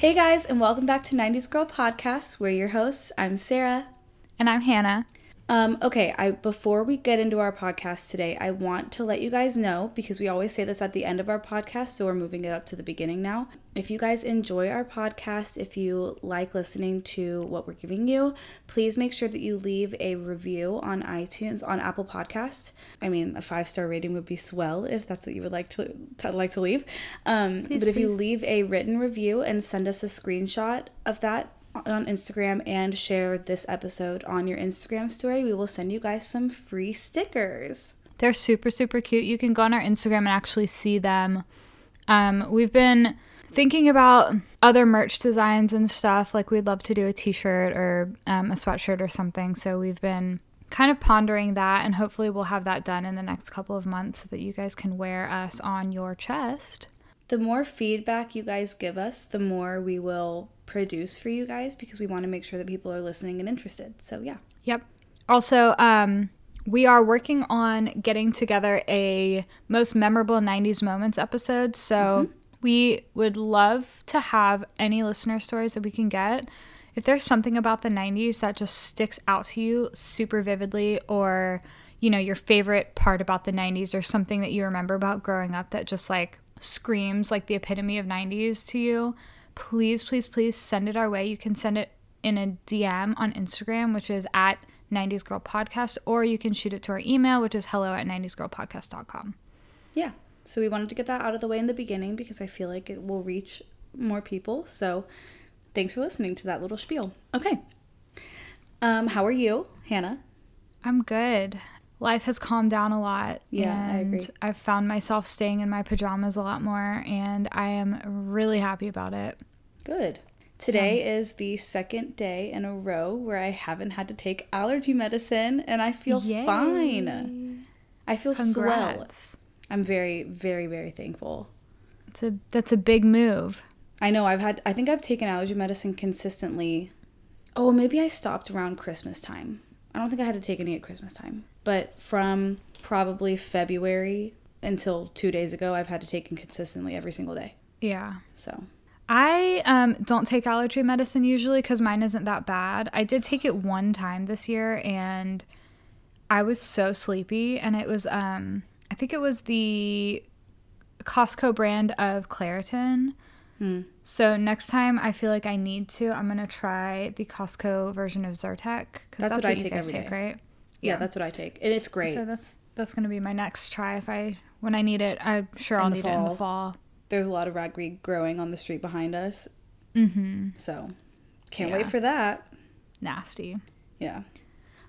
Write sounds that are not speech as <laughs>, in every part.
Hey guys, and welcome back to 90s Girl Podcast. We're your hosts. I'm Sarah. And I'm Hannah. Um, okay, I before we get into our podcast today, I want to let you guys know because we always say this at the end of our podcast, so we're moving it up to the beginning now. If you guys enjoy our podcast, if you like listening to what we're giving you, please make sure that you leave a review on iTunes on Apple Podcasts. I mean, a five star rating would be swell if that's what you would like to, to like to leave. Um, please, but if please. you leave a written review and send us a screenshot of that on Instagram and share this episode on your Instagram story, we will send you guys some free stickers. They're super, super cute. You can go on our Instagram and actually see them. Um, we've been thinking about other merch designs and stuff. Like, we'd love to do a t shirt or um, a sweatshirt or something. So, we've been kind of pondering that, and hopefully, we'll have that done in the next couple of months so that you guys can wear us on your chest. The more feedback you guys give us, the more we will produce for you guys because we want to make sure that people are listening and interested. So, yeah. Yep. Also, um, we are working on getting together a most memorable 90s moments episode. So, mm-hmm. we would love to have any listener stories that we can get. If there's something about the 90s that just sticks out to you super vividly, or, you know, your favorite part about the 90s, or something that you remember about growing up that just like screams like the epitome of 90s to you, please, please, please send it our way. You can send it in a DM on Instagram, which is at 90s Girl Podcast, or you can shoot it to our email, which is hello at 90sgirlpodcast.com. Yeah. So we wanted to get that out of the way in the beginning because I feel like it will reach more people. So thanks for listening to that little spiel. Okay. Um, how are you, Hannah? I'm good life has calmed down a lot. Yeah, I agree. I've found myself staying in my pajamas a lot more, and I am really happy about it. Good. Today um, is the second day in a row where I haven't had to take allergy medicine, and I feel yay. fine. I feel Congrats. swell. I'm very, very, very thankful. It's a that's a big move. I know. I've had. I think I've taken allergy medicine consistently. Oh, maybe I stopped around Christmas time. I don't think I had to take any at Christmas time. But from probably February until two days ago, I've had to take it consistently every single day. Yeah. So I um, don't take allergy medicine usually because mine isn't that bad. I did take it one time this year and I was so sleepy. And it was, um, I think it was the Costco brand of Claritin. Hmm. So next time I feel like I need to, I'm gonna try the Costco version of Zyrtec because that's, that's, what, I take every take, day. right? Yeah. yeah. that's what I take, and it's great. So that's that's gonna be my next try if I when I need it. I'm sure in I'll need fall. it in the fall. There's a lot of ragweed growing on the street behind us. Mm-hmm. So can't yeah. wait for that. Nasty. Yeah.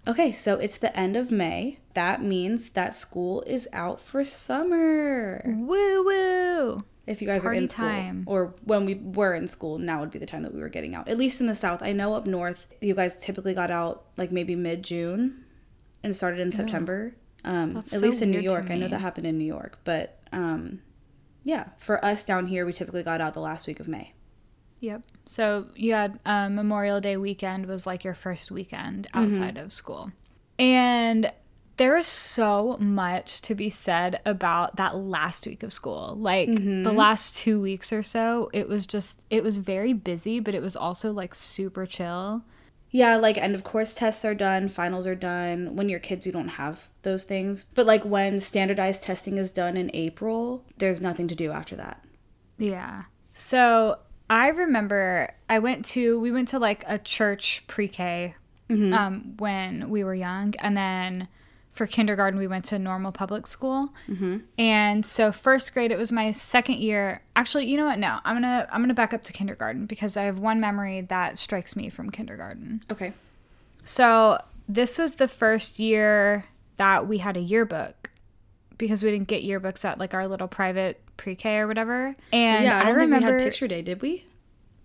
Okay, so it's the end of May. That means that school is out for summer. Woo woo if you guys Party are in school time. or when we were in school now would be the time that we were getting out at least in the south i know up north you guys typically got out like maybe mid-june and started in september um, at so least in new york i know that happened in new york but um, yeah for us down here we typically got out the last week of may yep so you had uh, memorial day weekend was like your first weekend mm-hmm. outside mm-hmm. of school and there is so much to be said about that last week of school. Like mm-hmm. the last two weeks or so, it was just, it was very busy, but it was also like super chill. Yeah, like end of course tests are done, finals are done. When you're kids, you don't have those things. But like when standardized testing is done in April, there's nothing to do after that. Yeah. So I remember I went to, we went to like a church pre K mm-hmm. um, when we were young. And then for kindergarten we went to normal public school. Mm-hmm. and so first grade it was my second year. Actually you know what? No i'm gonna i'm gonna back up to kindergarten because i have one memory that strikes me from kindergarten. Okay. So this was the first year that we had a yearbook because we didn't get yearbooks at like our little private pre-k or whatever. And yeah i, don't I remember we had picture day did we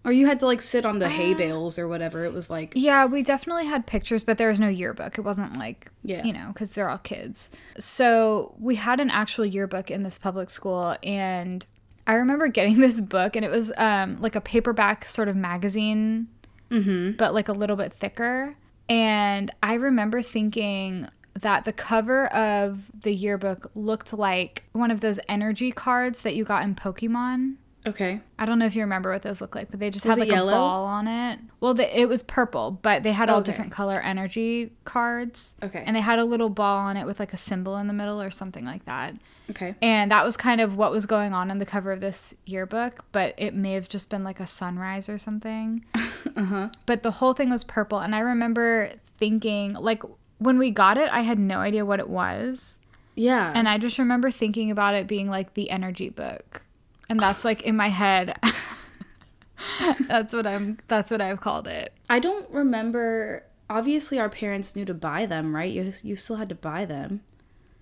Or you had to like sit on the hay bales or whatever. It was like Yeah, we definitely had pictures, but there was no yearbook. It wasn't like, Yeah. you know, because they're all kids. So we had an actual yearbook in this public school, and I remember getting <laughs> this book, and it was um, like a paperback sort of magazine, but like a little bit thicker. And I remember thinking that the cover of the yearbook looked like one of those energy cards that you got in Pokemon. Okay. I don't know if you remember what those look like, but they just Was had like a ball on it. Well, the, it was purple, but they had all Okay. different color energy cards. Okay. And they had a little ball on it with like a symbol in the middle or something like that. Okay. And that was kind of what was going on on the cover of this yearbook, but it may have just been like a sunrise or something. <laughs> Uh-huh. But the whole thing was purple. And I remember thinking, like, when we got it, I had no idea what it was. Yeah. And I just remember thinking about it being like the energy book. And that's like in my head. <laughs> that's what I'm that's what I've called it. I don't remember obviously our parents knew to buy them, right? You you still had to buy them.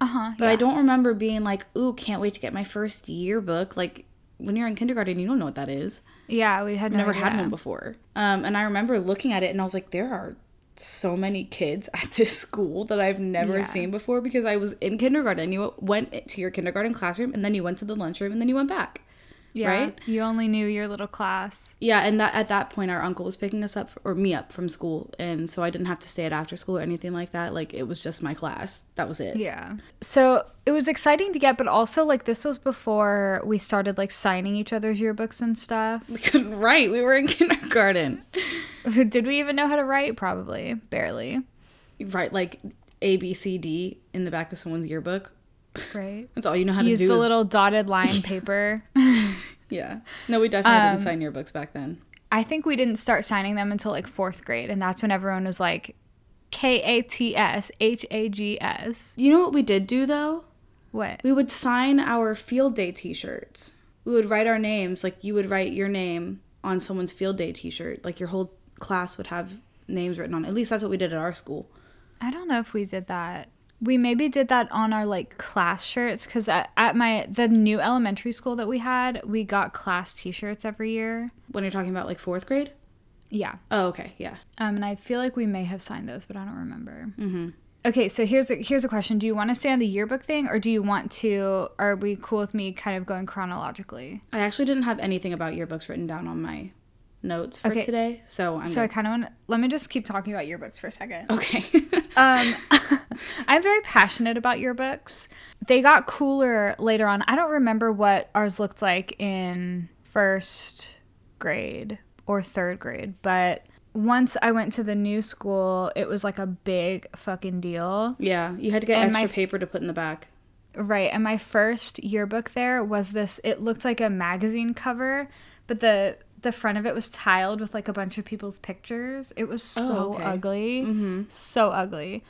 Uh-huh. But I don't remember being like, "Ooh, can't wait to get my first yearbook." Like when you're in kindergarten, you don't know what that is. Yeah, we had no never had one before. Um, and I remember looking at it and I was like, there are so many kids at this school that I've never Yeah. seen before because I was in kindergarten. You went to your kindergarten classroom and then you went to the lunchroom and then you went back. Yeah. right? You only knew your little class. Yeah, and that at that point our uncle was picking us up or me up from school, and so I didn't have to stay at after school or anything like that. Like it was just my class. That was it. Yeah. So it was exciting to get, but also like this was before we started like signing each other's yearbooks and stuff. We couldn't write. We were in <laughs> kindergarten. <laughs> Did we even know how to write? Probably. Barely. Write like A B C D in the back of someone's yearbook. Right. <laughs> That's all you know how to do. Use the is- little dotted line paper. Yeah. No, we definitely Um, didn't sign yearbooks back then. I think we didn't start signing them until like fourth grade, and that's when everyone was like, K A T S H A G S. You know what we did do though? What? We would sign our field day t-shirts. We would write our names, like you would write your name on someone's field day t-shirt. Like your whole class would have names written on. it. At least that's what we did at our school. I don't know if we did that. We maybe did that on our like class shirts because at, at my the new elementary school that we had, we got class T-shirts every year. When you're talking about like fourth grade? Yeah, Oh, okay, yeah. um, and I feel like we may have signed those, but I don't remember. Mm-hmm. Okay, so here's a, here's a question: Do you want to stay on the yearbook thing, or do you want to? Are we cool with me kind of going chronologically? I actually didn't have anything about yearbooks written down on my notes for Okay. today, so I'm So I kind of want. To. Let me just keep talking about yearbooks for a second. okay. <laughs> Um, <laughs> I'm very passionate about yearbooks. They got cooler later on. I don't remember what ours looked like in first grade or third grade, but once I went to the new school, it was like a big fucking deal. yeah, you had to get And extra my- paper to put in the back. Right. And my first yearbook there was this it looked like a magazine cover, but the the front of it was tiled with like a bunch of people's pictures. It was so oh, okay. ugly. Mm-hmm. So ugly.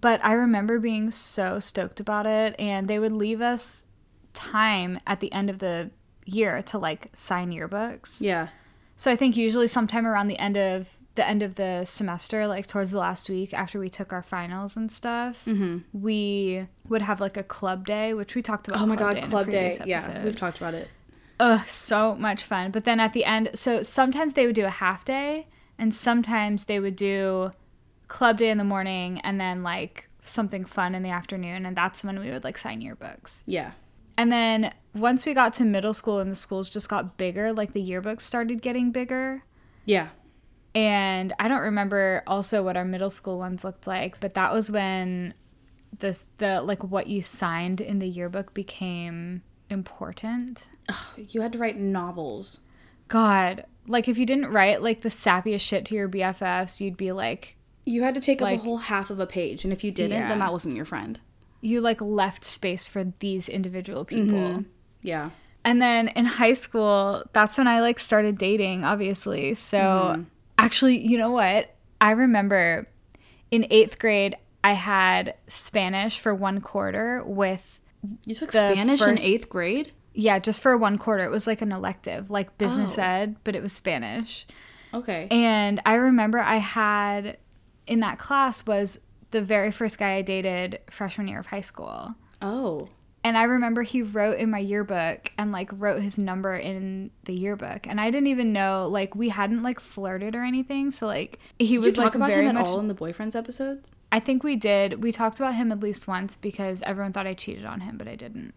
But I remember being so stoked about it and they would leave us time at the end of the year to like sign yearbooks. Yeah. So I think usually sometime around the end of the end of the semester, like towards the last week after we took our finals and stuff, Mm-hmm. we would have like a club day, which we talked about. Oh my club god, day club day. previous Yeah, we've talked about it. Ugh, so much fun. But then at the end, so sometimes they would do a half day, and sometimes they would do club day in the morning, and then like something fun in the afternoon, and that's when we would like sign yearbooks. Yeah. And then once we got to middle school and the schools just got bigger, like the yearbooks started getting bigger. Yeah. And I don't remember also what our middle school ones looked like, but that was when this the like what you signed in the yearbook became important. You had to write novels. God, like if you didn't write like the sappiest shit to your BFFs, you'd be like You had to take up a whole half of a page, and if you didn't, Yeah. then that wasn't your friend. you like left space for these individual people. Yeah. And then in high school, that's when I like started dating, obviously. So Mm-hmm. actually, you know what? I remember in eighth grade, I had Spanish for one quarter with, You took Spanish first- in eighth grade? yeah, just for one quarter. It was like an elective, like business Oh. ed, but it was Spanish. Okay. And I remember I had in that class was the very first guy I dated freshman year of high school. oh. And I remember he wrote in my yearbook and like wrote his number in the yearbook. And I didn't even know like we hadn't like flirted or anything. So like he Did was talk like about very him at much all in the boyfriends episodes? I think we did. We talked about him at least once because everyone thought I cheated on him, but I didn't.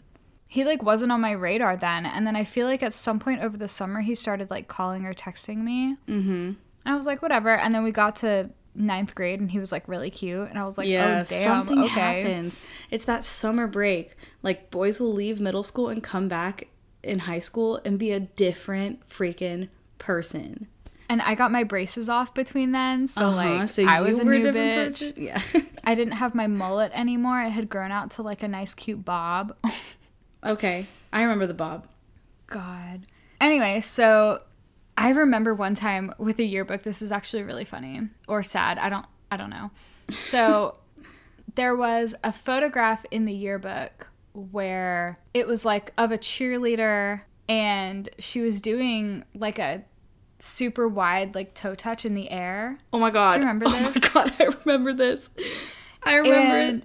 He like wasn't on my radar then, and then I feel like at some point over the summer he started like calling or texting me. Mm-hmm. And I was like, whatever. And then we got to ninth grade, and he was like really cute, and I was like, Yeah, oh damn, something okay. happens. It's that summer break. Like boys will leave middle school and come back in high school and be a different freaking person. And I got my braces off between then, so Uh-huh, like so I was a new bitch. person? Yeah. <laughs> I didn't have my mullet anymore. It had grown out to like a nice cute bob. <laughs> okay, I remember the bob. God. Anyway, so I remember one time with a yearbook. This is actually really funny or sad. I don't. I don't know. So <laughs> there was a photograph in the yearbook where it was like of a cheerleader and she was doing like a super wide like toe touch in the air. Oh my god. Do you remember <laughs> oh this? my god, I remember this. I remember and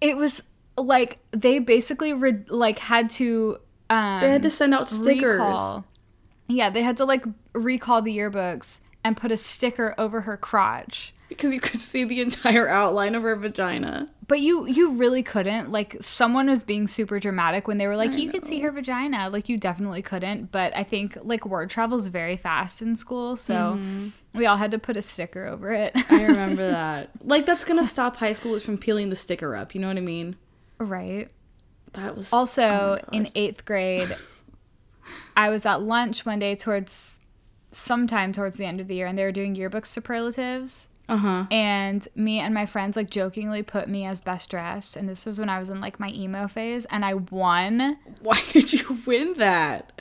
it. it was like they basically re- like had to um They had to send out stickers. recall. Yeah, they had to like recall the yearbooks and put a sticker over her crotch. Because you could see the entire outline of her vagina. But you you really couldn't. Like someone was being super dramatic when they were like, you could see her vagina. Like you definitely couldn't. But I think like word travels very fast in school, so mm-hmm. we all had to put a sticker over it. I <laughs> remember that. Like that's gonna stop high schoolers from peeling the sticker up. You know what I mean? right. That was Also, oh in eighth grade, I was at lunch one day towards sometime towards the end of the year, and they were doing yearbook superlatives. uh huh. And me and my friends like jokingly put me as best dressed, and this was when I was in like my emo phase, and I won. Why <laughs> did you win that?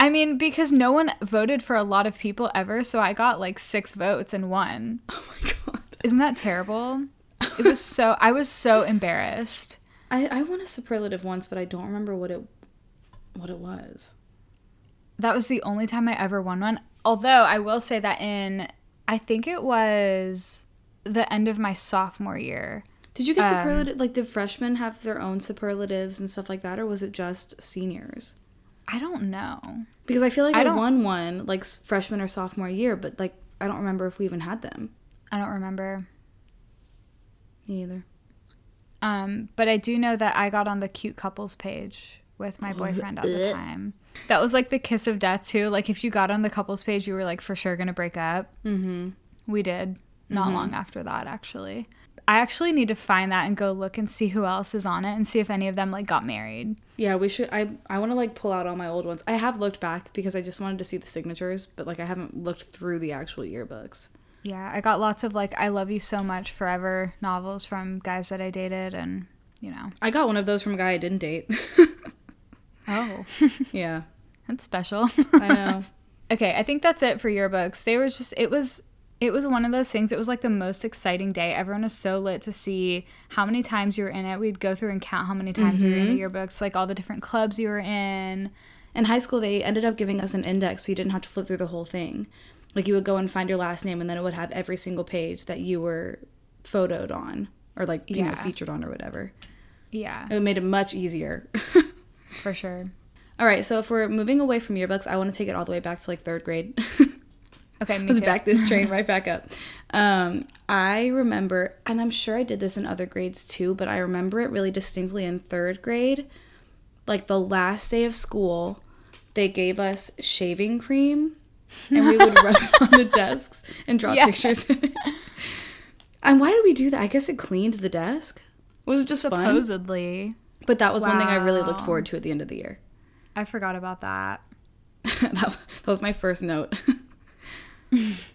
I mean, because no one voted for a lot of people ever, so I got like six votes and won. <laughs> Oh my god. Isn't that terrible? It was so I was so embarrassed. I I won a superlative once, but I don't remember what it what it was. That was the only time I ever won one. Although I will say that in I think it was the end of my sophomore year. Did you get Um, superlative? Like, did freshmen have their own superlatives and stuff like that, or was it just seniors? I don't know. Because I feel like I I, won one like freshman or sophomore year, but like I don't remember if we even had them. I don't remember. Me either. Um, but I do know that I got on the cute couples page with my boyfriend at the time. That was like the kiss of death too. Like if you got on the couples page, you were like for sure gonna break up. Mm-hmm. We did. Not long after that, actually. I actually need to find that and go look and see who else is on it and see if any of them like got married. Yeah, we should. I I want to like pull out all my old ones. I have looked back because I just wanted to see the signatures, but like I haven't looked through the actual yearbooks. Yeah, I got lots of like "I love you so much forever" novels from guys that I dated, and you know, I got one of those from a guy I didn't date. <laughs> oh, <laughs> yeah, that's special. I know. <laughs> okay, I think that's it for yearbooks. They were just it was it was one of those things. It was like the most exciting day. Everyone was so lit to see how many times you were in it. We'd go through and count how many times we were in the mm-hmm. yearbooks, like all the different clubs you were in. In high school, they ended up giving us an index so you didn't have to flip through the whole thing. Like you would go and find your last name, and then it would have every single page that you were photoed on, or like you know featured on, or whatever. Yeah, It made it much easier. <laughs> for sure. all right, so if we're moving away from yearbooks, I want to take it all the way back to like third grade. <laughs> Okay, me Let's too. back this train <laughs> right back up. Um, I remember, and I'm sure I did this in other grades too, but I remember it really distinctly in third grade. Like the last day of school, they gave us shaving cream, and we would rub it on the <laughs> desks and draw Yes. pictures. and why did we do that? I guess it cleaned the desk. Was it just fun? But that was one thing I really looked forward to at the end of the year. I forgot about that. <laughs> that, that was my first note. <laughs>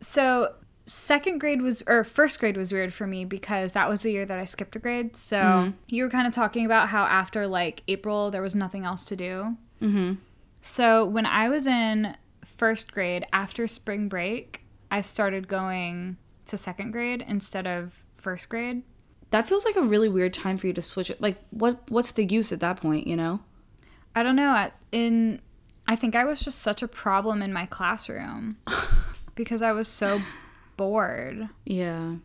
So second grade was or first grade was weird for me because that was the year that I skipped a grade. So you were kind of talking about how after like April there was nothing else to do. Mm-hmm. So when I was in first grade after spring break, I started going to second grade instead of first grade. That feels like a really weird time for you to switch it. Like, what what's the use at that point? You know? I don't know. At, in I think I was just such a problem in my classroom <laughs> because I was so bored. Yeah.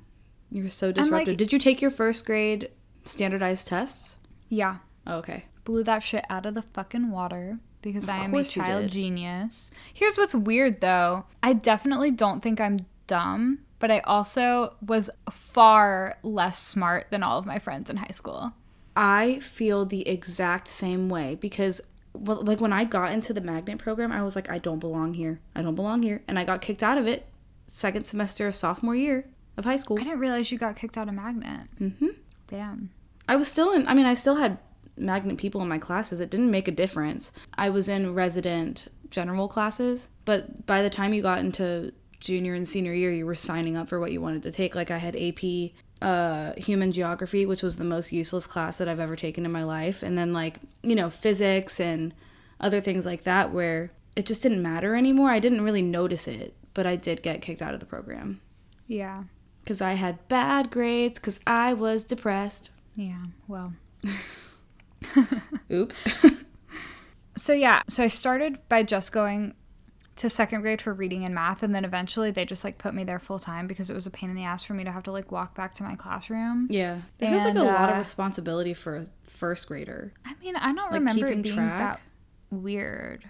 You were so like- disruptive. Did you take your first grade standardized tests? Yeah. Oh, okay. Blew that shit out of the fucking water because Of I am a child genius. Here's what's weird though. I definitely don't think I'm dumb, but I also was far less smart than all of my friends in high school. I feel the exact same way because well, like when I got into the magnet program, I was like, I don't belong here. I don't belong here. And I got kicked out of it second semester of sophomore year of high school. I didn't realize you got kicked out of magnet. Mm hmm Damn. I was still in, I mean, I still had magnet people in my classes. It didn't make a difference. I was in resident general classes, but by the time you got into junior and senior year, you were signing up for what you wanted to take. Like I had AP uh, human geography, which was the most useless class that I've ever taken in my life. And then, like, you know, physics and other things like that, where it just didn't matter anymore. I didn't really notice it, but I did get kicked out of the program Yeah. because I had bad grades because I was depressed. Yeah. Well. <laughs> Oops. <laughs> So yeah, so I started by just going to second grade for reading and math and then eventually they just like put me there full time because it was a pain in the ass for me to have to like walk back to my classroom. Yeah. It feels like a And, lot of uh, responsibility for a first grader. I mean, I don't Like, remember keeping it being track? that weird.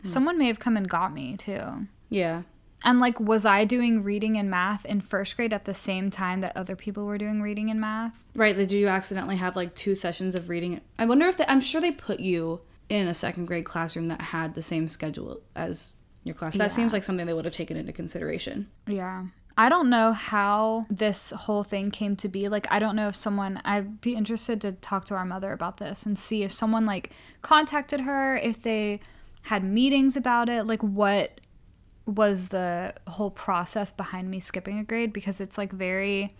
Hmm. Someone may have come and got me too. Yeah. And like was I doing reading and math in first grade at the same time that other people were doing reading and math? Right. Did you accidentally have like two sessions of reading? I wonder if they, I'm sure they put you in a second grade classroom that had the same schedule as your class. That Yeah. seems like something they would have taken into consideration. Yeah. I don't know how this whole thing came to be. Like, I don't know if someone, I'd be interested to talk to our mother about this and see if someone like contacted her, if they had meetings about it, like what was the whole process behind me skipping a grade because it's like very,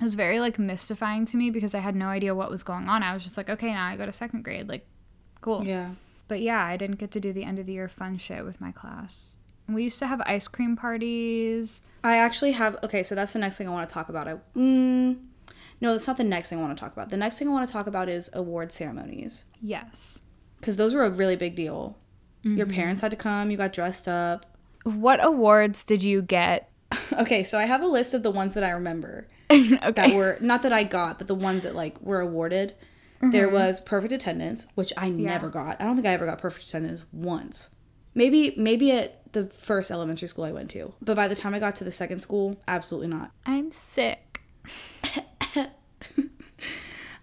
it was very like mystifying to me because I had no idea what was going on. I was just like, okay, now I go to second grade. Like, cool. Yeah. But yeah, I didn't get to do the end of the year fun shit with my class. We used to have ice cream parties. I actually have. Okay, so that's the next thing I want to talk about. I mm, no, that's not the next thing I want to talk about. The next thing I want to talk about is award ceremonies Yes. because those were a really big deal. Your parents had to come. You got dressed up. What awards did you get? <laughs> Okay, so I have a list of the ones that I remember. <laughs> okay. that were not that I got, but the ones that like were awarded. There Mm-hmm. was perfect attendance, which I never got. I don't think I ever got perfect attendance once. Maybe maybe at the first elementary school I went to, but by the time I got to the second school, absolutely not. <laughs> I'm sick.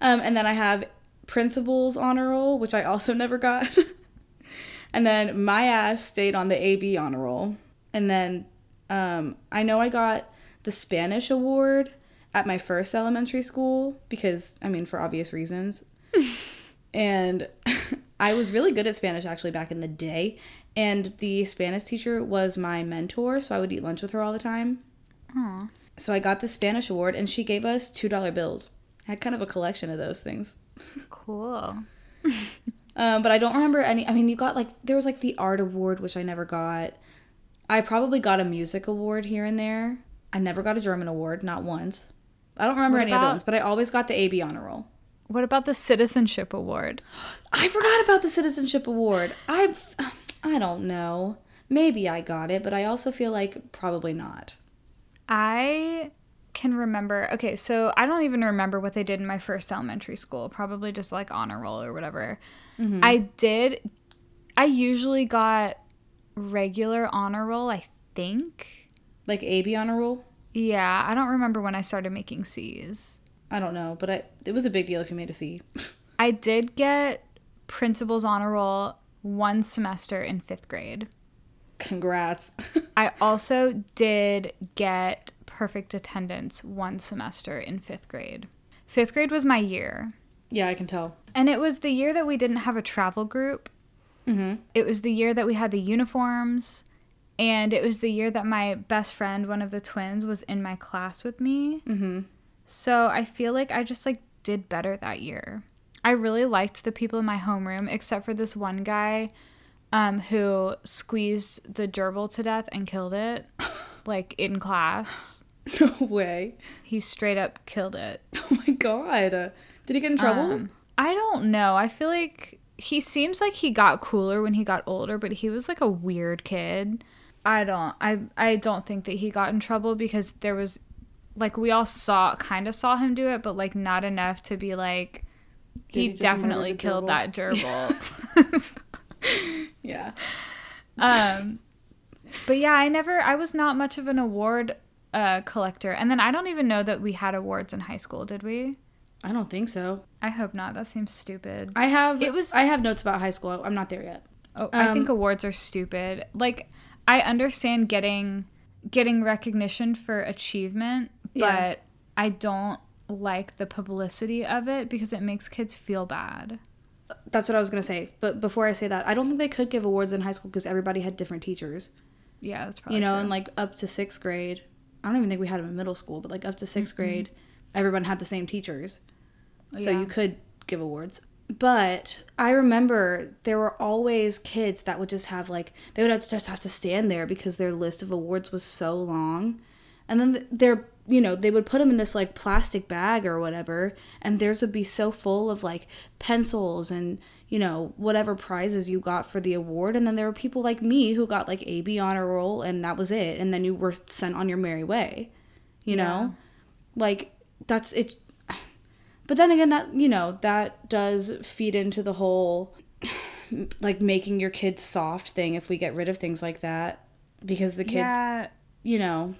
Um, and then I have principal's honor roll, which I also <laughs> never got. and then my ass stayed on the AB honor roll. And then um, I know I got the Spanish award at my first elementary school because, I mean, for obvious reasons. <laughs> and <laughs> I was really good at Spanish actually back in the day. And the Spanish teacher was my mentor, so I would eat lunch with her all the time. Aw. So I got the Spanish award, and she gave us $2 bills. I had kind of a collection of those things. <laughs> Cool. Um, but I don't remember any. I mean, you got like there was like the art award, which I never got. I probably got a music award here and there. I never got a German award, not once. I don't remember What any other about- ones, but I always got the AB honor roll. What about the citizenship award? I forgot about the citizenship award. I I don't know. Maybe I got it, but I also feel like probably not. I can remember. Okay, so I don't even remember what they did in my first elementary school. Probably just like honor roll or whatever. Mm-hmm. I did. I usually got regular honor roll. I think. Like AB honor roll. Yeah, I don't remember when I started making C's. I don't know, but I, it was a big deal if you made a C. I did get principal's honor roll one semester in fifth grade. Congrats. <laughs> I also did get perfect attendance one semester in fifth grade. Fifth grade was my year. yeah, I can tell. And it was the year that we didn't have a travel group. Mm-hmm. It was the year that we had the uniforms. And it was the year that my best friend, one of the twins, was in my class with me. Mm-hmm. So I feel like I just like did better that year. I really liked the people in my homeroom, except for this one guy um, who squeezed the gerbil to death and killed it, <laughs> like in class. No way. He straight up killed it. <laughs> Oh my god. Did he get in trouble? Um, I don't know. I feel like he seems like he got cooler when he got older, but he was like a weird kid. I don't I I don't think that he got in trouble because there was like we all saw kind of saw him do it, but like not enough to be like he, he definitely killed gerbil? that gerbil. <laughs> <laughs> Yeah. um, but yeah, I never. I was not much of an award uh, collector, and then I don't even know that we had awards in high school. Did we? I don't think so. I hope not. That seems stupid. I have It was- I have notes about high school. I'm not there yet. Oh, I think Um, awards are stupid. Like I understand getting getting recognition for achievement, but Yeah. I don't like the publicity of it because it makes kids feel bad. That's what I was gonna say. But before I say that, I don't think they could give awards in high school because everybody had different teachers. Yeah, that's probably you know, true. and like up to sixth grade. I don't even think we had them in middle school, but like up to 6th grade, everyone had the same teachers. So Yeah. you could give awards. But I remember there were always kids that would just have like they would have to just have to stand there because their list of awards was so long. And then they're you know, they would put them in this like plastic bag or whatever, and theirs would be so full of like pencils and you know whatever prizes you got for the award. And then there were people like me who got like AB honor roll, and that was it. And then you were sent on your merry way. You know, like that's it. But then again, that you know that does feed into the whole <sighs> like making your kids soft thing if we get rid of things like that. Because the kids, yeah, you know,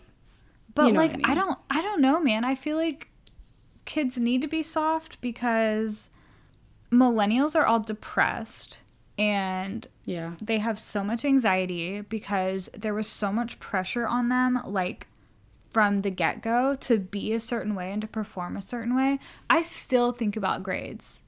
but you know like I I, don't I don't know, man. I feel like kids need to be soft because millennials are all depressed and yeah, they have so much anxiety because there was so much pressure on them like from the get-go to be a certain way and to perform a certain way i still think about grades.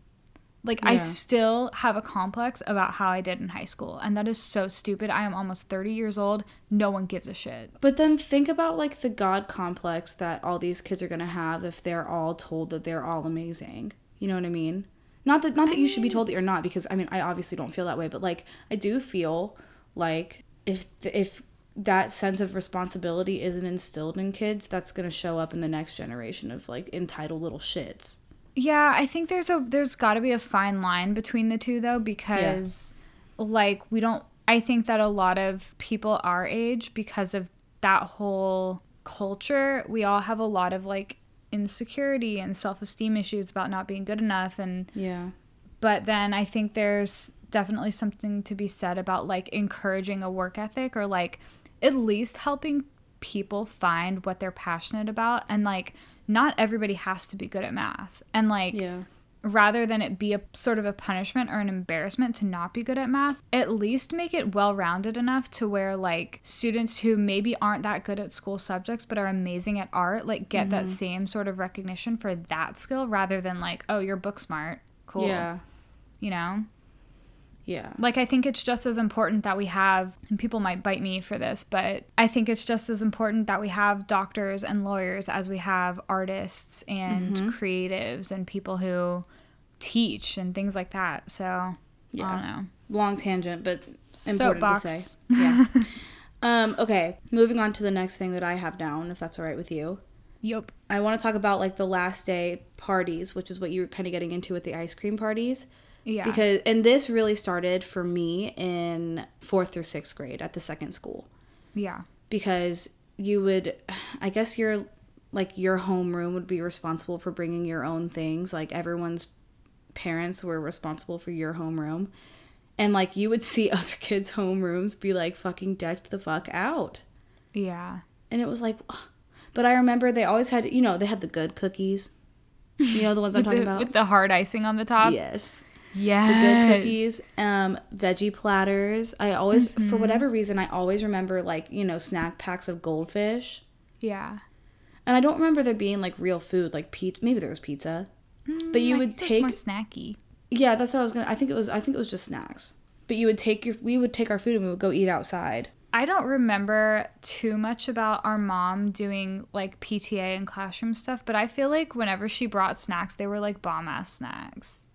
Like i still have a complex about how i did in high school and that is so stupid. I am almost 30 years old. No one gives a shit. But then think about like the God complex that all these kids are gonna have if they're all told that they're all amazing. You know what I mean? Not that not that you should be told that you're not, because I mean I obviously don't feel that way, but like I do feel like if if that sense of responsibility isn't instilled in kids, that's gonna show up in the next generation of like entitled little shits. Yeah, I think there's a there's got to be a fine line between the two though because like we don't I think that a lot of people our age because of that whole culture, we all have a lot of like insecurity and self-esteem issues about not being good enough and Yeah. but then I think there's definitely something to be said about like encouraging a work ethic or like at least helping people find what they're passionate about and like not everybody has to be good at math and like Yeah. rather than it be a sort of a punishment or an embarrassment to not be good at math, at least make it well rounded enough to where like students who maybe aren't that good at school subjects but are amazing at art like get that mm-hmm. same sort of recognition for that skill rather than like, oh, you're book smart. Cool. Yeah. You know? Yeah. Like I think it's just as important that we have and people might bite me for this, but I think it's just as important that we have doctors and lawyers as we have artists and Mm-hmm. creatives and people who teach and things like that. So I Yeah. don't know. Long tangent, but important to say. Yeah. <laughs> um, okay. Moving on to the next thing that I have down, if that's all right with you. Yep. I want to talk about like the last day parties, which is what you were kind of getting into with the ice cream parties. Yeah. Because and this really started for me in 4th through 6th grade at the second school yeah. because you would I guess your like your homeroom would be responsible for bringing your own things, like everyone's parents were responsible for your homeroom. And like you would <laughs> see other kids' homerooms be like fucking decked the fuck out. Yeah. And it was like, but I remember they always had, you know, they had the good cookies. You know the ones I'm talking the, about. with the hard icing on the top. yes, Yes. the good cookies, um, veggie platters. I always, for Mm-hmm. whatever reason, I always remember like you know snack packs of goldfish, Yeah. and I don't remember there being like real food, like pizza. Maybe there was pizza, but you Mm, I would think it was take. more snacky. Yeah, that's what I was gonna. I think it was. I think it was just snacks. But you would take your. We would take our food and we would go eat outside. I don't remember too much about our mom doing like PTA and classroom stuff, but I feel like whenever she brought snacks, they were like bomb ass snacks.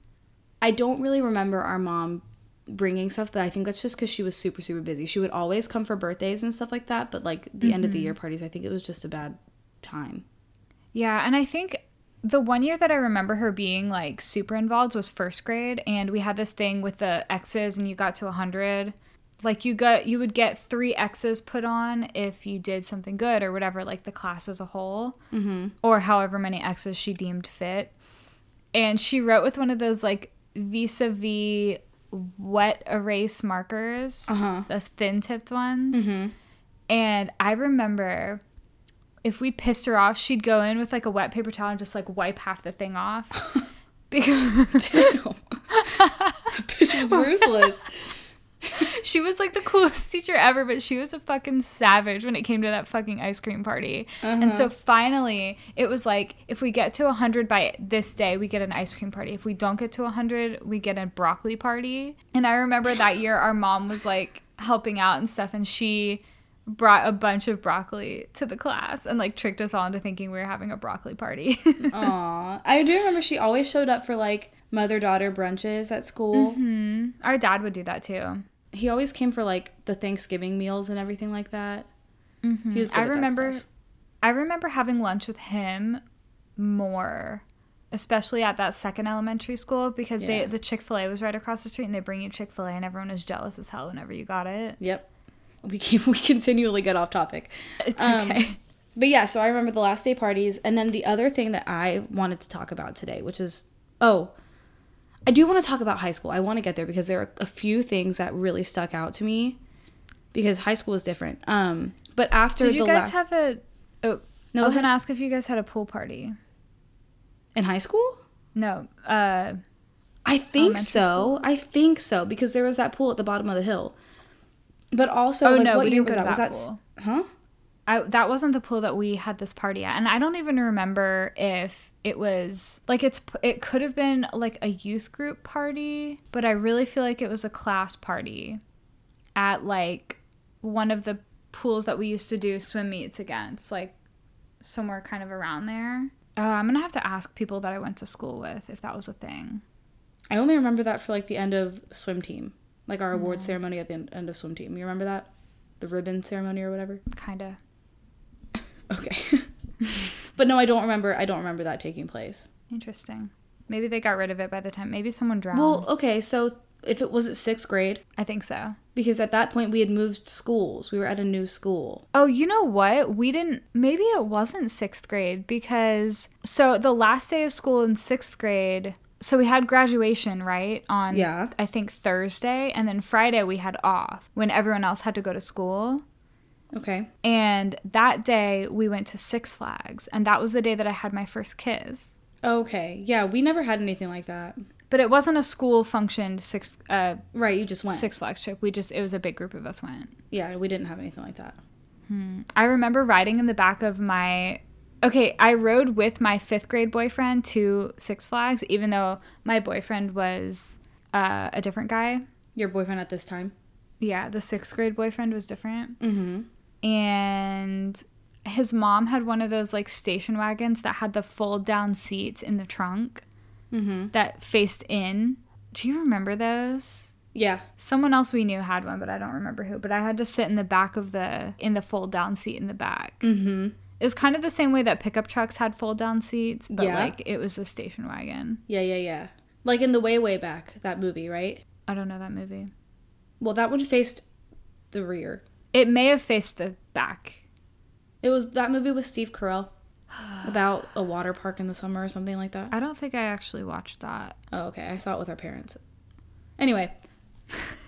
I don't really remember our mom bringing stuff, but I think that's just because she was super, super busy. She would always come for birthdays and stuff like that, but like the end of the year parties, I think it was just a bad time. Yeah, and I think the one year that I remember her being like super involved was first grade, and we had this thing with the X's, and you got to a hundred. Like you got, you would get three X's put on if you did something good or whatever, like the class as a whole, mm-hmm. or however many X's she deemed fit. and she wrote with one of those like vis-a-vis wet erase markers, Uh-huh. those thin tipped ones. Mm-hmm. And I remember if we pissed her off, she'd go in with like a wet paper towel and just like wipe half the thing off. <laughs> because Damn. <laughs> that bitch was <laughs> ruthless. She was like the coolest <laughs> teacher ever, but she was a fucking savage when it came to that fucking ice cream party. And so finally, it was like if we get to 100 by this day, we get an ice cream party. If we don't get to 100, we get a broccoli party. And I remember that year our mom was like helping out and stuff, and she brought a bunch of broccoli to the class and like tricked us all into thinking we were having a broccoli party. <laughs> Aw. I do remember she always showed up for like mother daughter brunches at school. hmm Our dad would do that too. He always came for like the Thanksgiving meals and everything like that. He was good I at that remember. I remember having lunch with him more especially at that second elementary school because they the Chick-fil-A was right across the street and they bring you Chick-fil-A and everyone was jealous as hell whenever you got it. Yep. We keep <laughs> we continually get off topic. It's Um, okay. But yeah, so I remember the last day parties and then the other thing that I wanted to talk about today, which is oh, I do want to talk about high school. I want to get there because there are a few things that really stuck out to me because high school is different. Um, but after. Did you guys last have a Oh, No, I was going to ask if you guys had a pool party. in high school? No. Uh I think so. school? I think so because there was that pool at the bottom of the hill. But also, Oh, like, no, what year was that? Was that, that pool. huh? I, that wasn't the pool that we had this party at and i don't even remember if it was like it's it could have been like a youth group party but i really feel like it was a class party at like one of the pools that we used to do swim meets against like somewhere kind of around there uh, i'm gonna have to ask people that i went to school with if that was a thing I only remember that for like the end of swim team, like our award ceremony at the end, end of swim team. You remember that? The ribbon ceremony or whatever. kind of Okay. <laughs> but no, I don't remember. I don't remember that taking place. interesting maybe they got rid of it by the time maybe someone drowned Well, okay. So if it was at sixth grade, i think so because at that point we had moved schools. We were at a new school. Oh, you know what? We didn't, maybe it wasn't sixth grade because, so the last day of school in sixth grade, so we had graduation, right? On, Yeah. I think Thursday. And then Friday we had off when everyone else had to go to school. Okay. And that day we went to Six Flags. And that was the day that I had my first kiss. Okay. Yeah, we never had anything like that. But it wasn't a school functioned Six, uh, Right. You just went. Six Flags trip. We just, it was a big group of us went. Yeah, we didn't have anything like that. I remember riding in the back of my. Okay, I rode with my fifth grade boyfriend to Six Flags, even though my boyfriend was uh, a different guy. Your boyfriend at this time. Yeah, the sixth grade boyfriend was different. Mm-hmm. And his mom had one of those like station wagons that had the fold down seats in the trunk Mm-hmm. that faced in. Do you remember those? Yeah. Someone else we knew had one, but I don't remember who. But I had to sit in the back of the in the fold down seat in the back. Mm-hmm. It was kind of the same way that pickup trucks had fold down seats, but Yeah. like it was a station wagon. Yeah, yeah, yeah. Like in the way, way back that movie, right? I don't know that movie. Well, that one faced the rear. It may have faced the back. It was that movie with Steve Carell <sighs> about a water park in the summer or something like that. I don't think I actually watched that. Oh, okay. I saw it with our parents. Anyway, <laughs>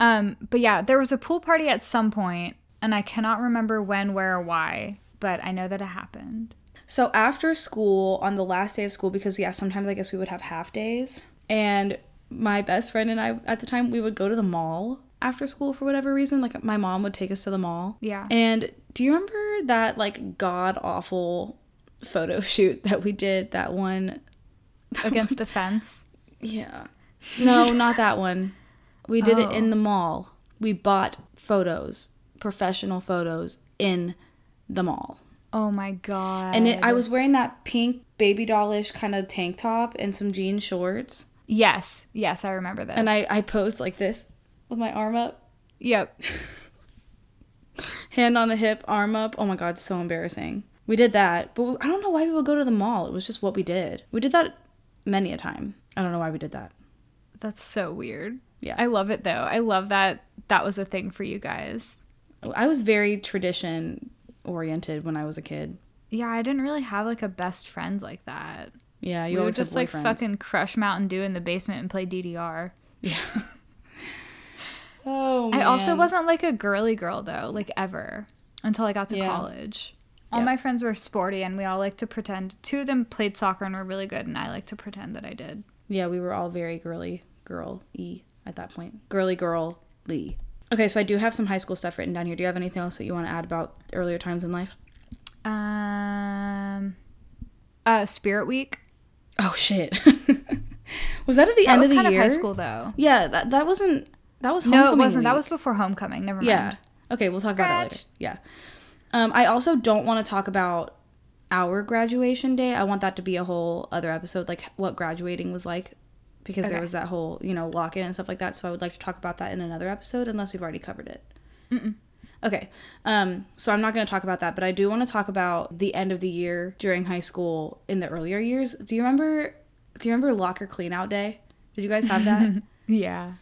Um, but yeah, there was a pool party at some point, and I cannot remember when, where, or why, but I know that it happened. so after school on the last day of school, because yeah, sometimes I guess we would have half days, and my best friend and I at the time we would go to the mall after school for whatever reason. Like my mom would take us to the mall. Yeah. And do you remember that like god awful photo <laughs> shoot that we did? That one. Against the fence. Yeah. No, not that one. We did it Oh. in the mall. We bought photos, professional photos in the mall. Oh my god. And it, I was wearing that pink baby dollish kind of tank top and some jean shorts. Yes, yes, I remember this. And I, I posed like this with my arm up, Yep. hand on the hip, arm up. Oh my God, so embarrassing. We did that. But I don't know why we would go to the mall. It was just what we did. We did that many a time. I don't know why we did that. That's so weird. Yeah. I love it though. I love that that was a thing for you guys. I was very tradition oriented when I was a kid. Yeah, I didn't really have like a best friend like that. Yeah, you we would just like fucking crush Mountain Dew in the basement and play DDR. <laughs> Oh, I also wasn't like a girly girl though, like ever, until I got to Yeah. college. All Yeah. my friends were sporty, and we all like to pretend. Two of them played soccer and were really good, and I like to pretend that I did. Yeah, we were all very girly girl y at that point. Girly girl Lee. Okay, so I do have some high school stuff written down here. Do you have anything else that you want to add about earlier times in life? Um, uh, Spirit Week. Oh shit. <laughs> was that at the That end of the kind year? of high school though. Yeah, that, that wasn't that was No, it homecoming wasn't. That was before homecoming. Never mind. Yeah. Okay, we'll talk about that later. Yeah. Um, I also don't want to talk about our graduation day. I want that to be a whole other episode, like what graduating was like, because there was that whole you know lock in and stuff like that. So I would like to talk about that in another episode, unless we've already covered it. Okay. Um, so I'm not going to talk about that, but I do want to talk about the end of the year during high school in the earlier years. Do you remember? Do you remember locker clean out day? Did you guys have that? <laughs> Yeah.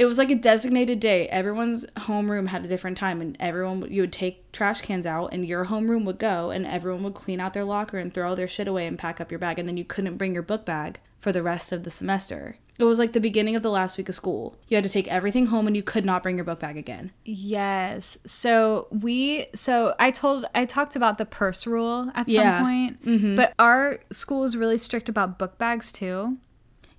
It was like a designated day. Everyone's homeroom had a different time, and everyone you would take trash cans out, and your homeroom would go, and everyone would clean out their locker and throw all their shit away and pack up your bag, and then you couldn't bring your book bag for the rest of the semester. It was like the beginning of the last week of school. You had to take everything home, and you could not bring your book bag again. Yes. So we so I told I talked about the purse rule at Yeah. some point. Mm-hmm. But our school is really strict about book bags too.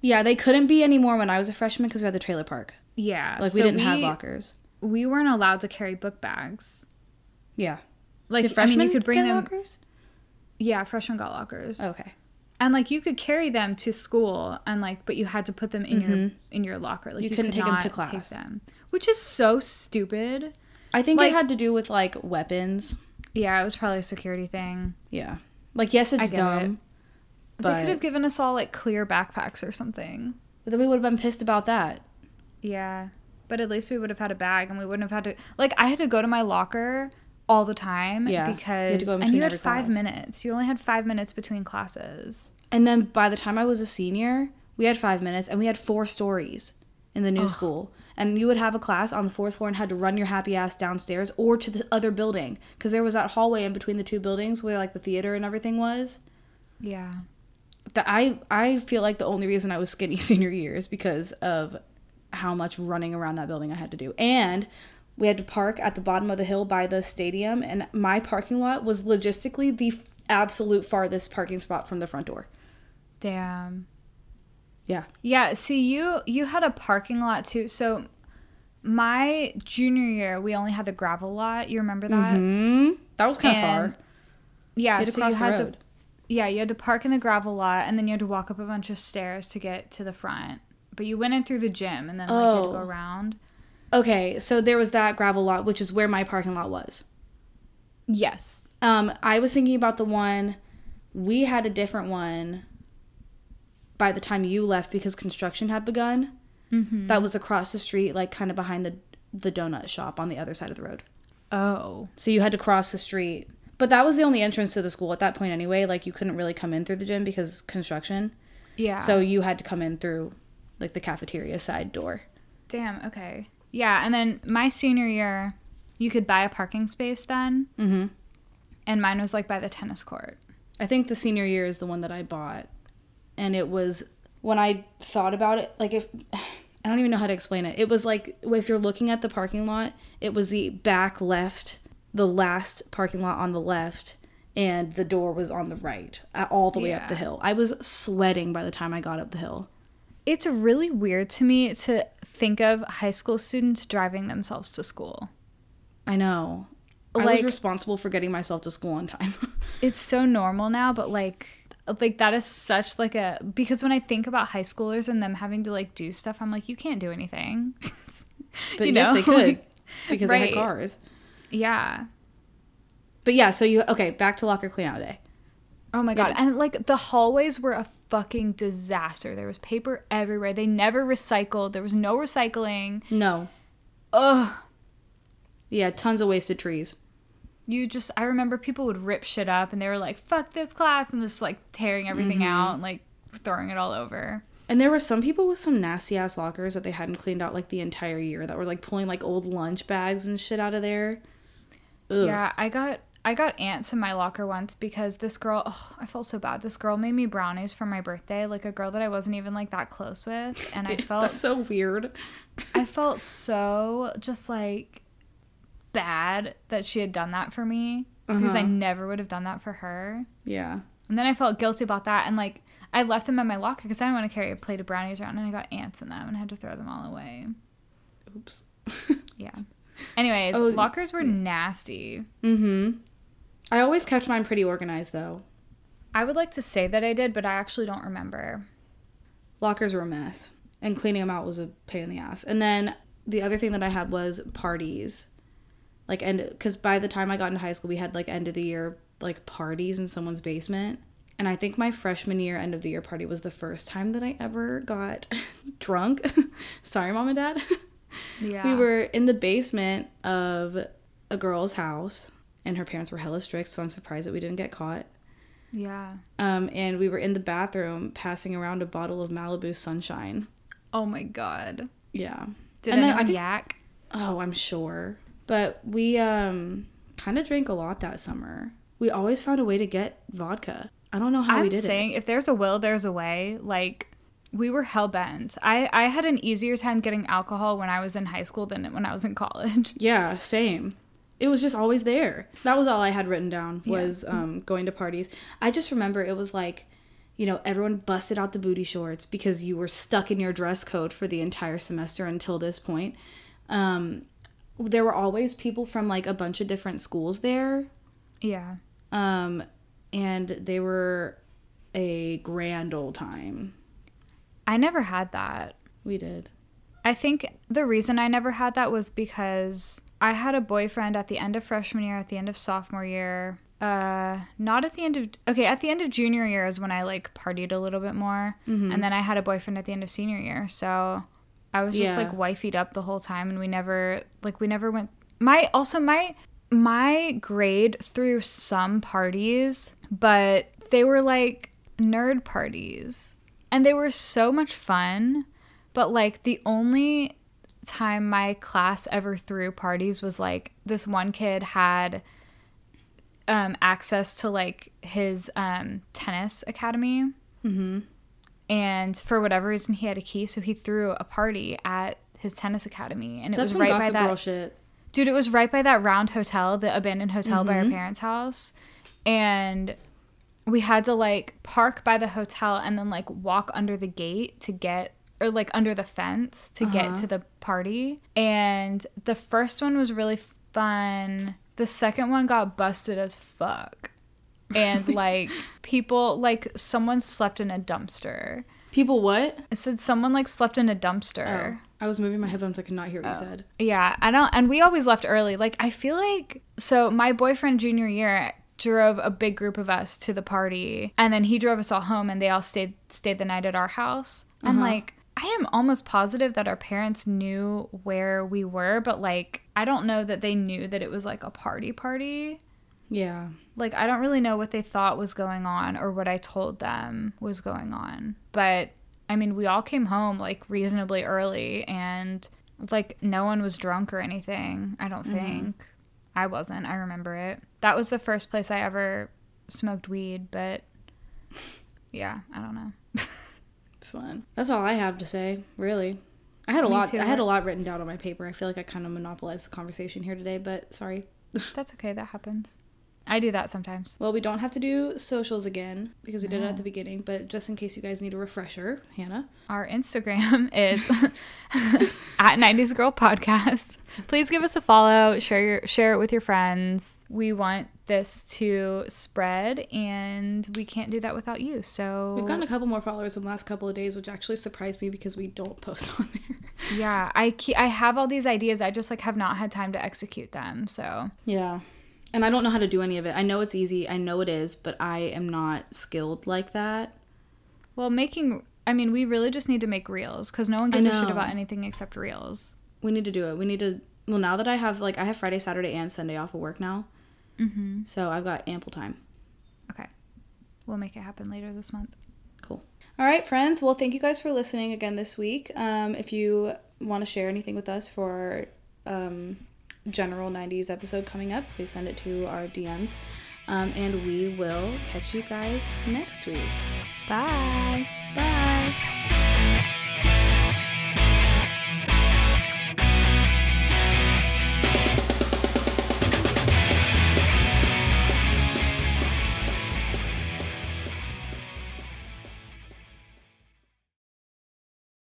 Yeah, they couldn't be anymore when I was a freshman because we had the trailer park. Yeah. Like we so didn't have lockers. We weren't allowed to carry book bags. Yeah. Like Did I mean you could bring them lockers? Yeah, freshmen got lockers. Oh, okay. And like you could carry them to school and like but you had to put them in your mm-hmm. in your locker. Like You you, couldn't could take 'em not to class. them. Which is so stupid. I think Like- it had to do with like weapons. Yeah, it was probably a security thing. Yeah. Like yes, it's dumb. they But, could have given us all like clear backpacks or something. but then we would have been pissed about that. Yeah. But at least we would have had a bag and we wouldn't have had to like I had to go to my locker all the time Yeah, you because in and you had 5 class. minutes. You only had 5 minutes between classes. And then by the time I was a senior, we had five minutes and we had four stories in the new school. And you would have a class on the fourth floor and had to run your happy ass downstairs or to the other building because there was that hallway in between the two buildings where like the theater and everything was. Yeah. But I I feel like the only reason I was skinny <laughs> senior year is because of how much running around that building I had to do. And we had to park at the bottom of the hill by the stadium and my parking lot was logistically the f- absolute farthest parking spot from the front door. Damn. Yeah. Yeah, see you you had a parking lot too. So my junior year, we only had the gravel lot. You remember that? Mm-hmm. that was kind of far. Yeah, You so you had road. to Yeah, you had to park in the gravel lot and then you had to walk up a bunch of stairs to get to the front. But you went in through the gym and then like you had to Oh. go around. Okay, so there was that gravel lot, which is where my parking lot was. Yes. Um, I was thinking about the one we had a different one by the time you left because construction had begun. Mm-hmm. That was across the street, like kind of behind the the donut shop on the other side of the road. Oh. So you had to cross the street. But that was the only entrance to the school at that point anyway. Like you couldn't really come in through the gym because construction. Yeah. So you had to come in through like the cafeteria side door. damn, okay. Yeah, and then my senior year, you could buy a parking space then. Mm-hmm. And mine was like by the tennis court. I think the senior year is the one that I bought. And it was when I thought about it, like if <sighs> I don't even know how to explain it. It was like if you're looking at the parking lot, it was the back left, the last parking lot on the left, and the door was on the right, all the way up the hill. I was sweating by the time I got up the hill. It's really weird to me to think of high school students driving themselves to school. I know. I was Like- responsible for getting myself to school on time. <laughs> It's so normal now, but like like that is such like a because when I think about high schoolers and them having to like do stuff, I'm like, you can't do anything. <laughs> but You yes, know? they <laughs> could because they had cars. Yeah. But yeah, so you okay, back to locker clean out day. Oh my god. And like the hallways were a fucking disaster. There was paper everywhere. They never recycled. There was no recycling. No. Ugh. Yeah, tons of wasted trees. You just I remember people would rip shit up and they were like, fuck this class and just like tearing everything mm-hmm. out and like throwing it all over. And there were some people with some nasty ass lockers that they hadn't cleaned out like the entire year that were like pulling like old lunch bags and shit out of there. Ugh. Yeah, I got I got ants in my locker once because this girl, oh, I felt so bad. This girl made me brownies for my birthday, like a girl that I wasn't even like that close with, and I <laughs> felt That's so weird. <laughs> I felt so just like bad that she had done that for me because I Uh-huh. never would have done that for her. Yeah. And then I felt guilty about that and like I left them in my locker because I didn't want to carry a plate of brownies around and I got ants in them and I had to throw them all away. Oops. <laughs> Yeah. Anyways, Oh, lockers were nasty. mm-hmm. I always kept mine pretty organized though. I would like to say that I did, but I actually don't remember. Lockers were a mess, and cleaning them out was a pain in the ass. And then the other thing that I had was parties, like and because by the time I got into high school, we had like end of the year like parties in someone's basement. And I think my freshman year end of the year party was the first time that I ever got <laughs> drunk. <laughs> Sorry, mom and dad. <laughs> Yeah. We were in the basement of a girl's house, and her parents were hella strict, so I'm surprised that we didn't get caught. Yeah. Um, and we were in the bathroom passing around a bottle of Malibu Sunshine. Oh my god. Yeah. Did And anyone I think- yak? Oh, I'm sure. But we um kind of drank a lot that summer. We always found a way to get vodka. I don't know how we I'm did saying if there's a will, there's a way. Like we were hell bent. I I had an easier time getting alcohol when I was in high school than when I was in college. <laughs> Yeah, same. It was just always there. That was all I had written down Yeah. was um going to parties. I just remember it was like you know, everyone busted out the booty shorts because you were stuck in your dress code for the entire semester until this point. Um, there were always people from like a bunch of different schools there. Yeah. Um, and they were a grand old time. I never had that. We did. I think the reason I never had that was because I had a boyfriend at the end of freshman year, at the end of sophomore year. Uh, not at the end of okay, at the end of junior year is when I like partied a little bit more, and then I had a boyfriend at the end of senior year. So I was just Yeah. like wifeyed up the whole time, and we never like we never went. My also my my grade threw some parties, but they were like nerd parties, and they were so much fun. But like the only time my class ever threw parties was like this one kid had um, access to like his um, tennis academy. Mm-hmm. And for whatever reason, he had a key, so he threw a party at his tennis academy, and it That's was right by that. Dude, it was right by that round hotel, the abandoned hotel by our parents' house. And we had to like park by the hotel and then like walk under the gate to get or like under the fence to get uh-huh. to the party. And the first one was really fun. The second one got busted as fuck. And <laughs> like people like someone slept in a dumpster. People, what? I said someone like slept in a dumpster. Oh, I was moving my headphones. I could not hear what Oh. you said. Yeah, I don't, and we always left early. Like, I feel like, so my boyfriend junior year drove a big group of us to the party, and then he drove us all home, and they all stayed stayed the night at our house. And uh-huh. like, I am almost positive that our parents knew where we were, but like, I don't know that they knew that it was like a party party. Yeah. Like, I don't really know what they thought was going on or what I told them was going on. But I mean, we all came home like reasonably early and like no one was drunk or anything. I don't mm-hmm. think. I wasn't. I remember it. That was the first place I ever smoked weed, but yeah, I don't know. <laughs> Fun. That's all I have to say, really. I had a Me lot too. I had a lot written down on my paper. I feel like I kind of monopolized the conversation here today, but sorry. That's okay. That happens. I do that sometimes. Well, we don't have to do socials again because we did it at the beginning, but just in case you guys need a refresher, Hannah. Our Instagram <laughs> is <laughs> at 90s Girl Podcast. Please give us a follow, share your share it with your friends. We want this to spread and we can't do that without you. So We've gotten a couple more followers in the last couple of days, which actually surprised me because we don't post <laughs> on there. yeah, I ke- I have all these ideas. I just like have not had time to execute them. So Yeah. And I don't know how to do any of it. I know it's easy. I know it is, but I am not skilled like that. Well, making I mean, we really just need to make reels because no one gives a shit about anything except reels. We need to do it. We need to. Well, now that I have like I have Friday, Saturday, and Sunday off of work now, Mm-hmm. so I've got ample time. Okay, we'll make it happen later this month. Cool. All right, friends. Well, thank you guys for listening again this week. Um, if you want to share anything with us for um, general 90s episode coming up, please send it to our DMs. Um, and we will catch you guys next week. Bye. Bye.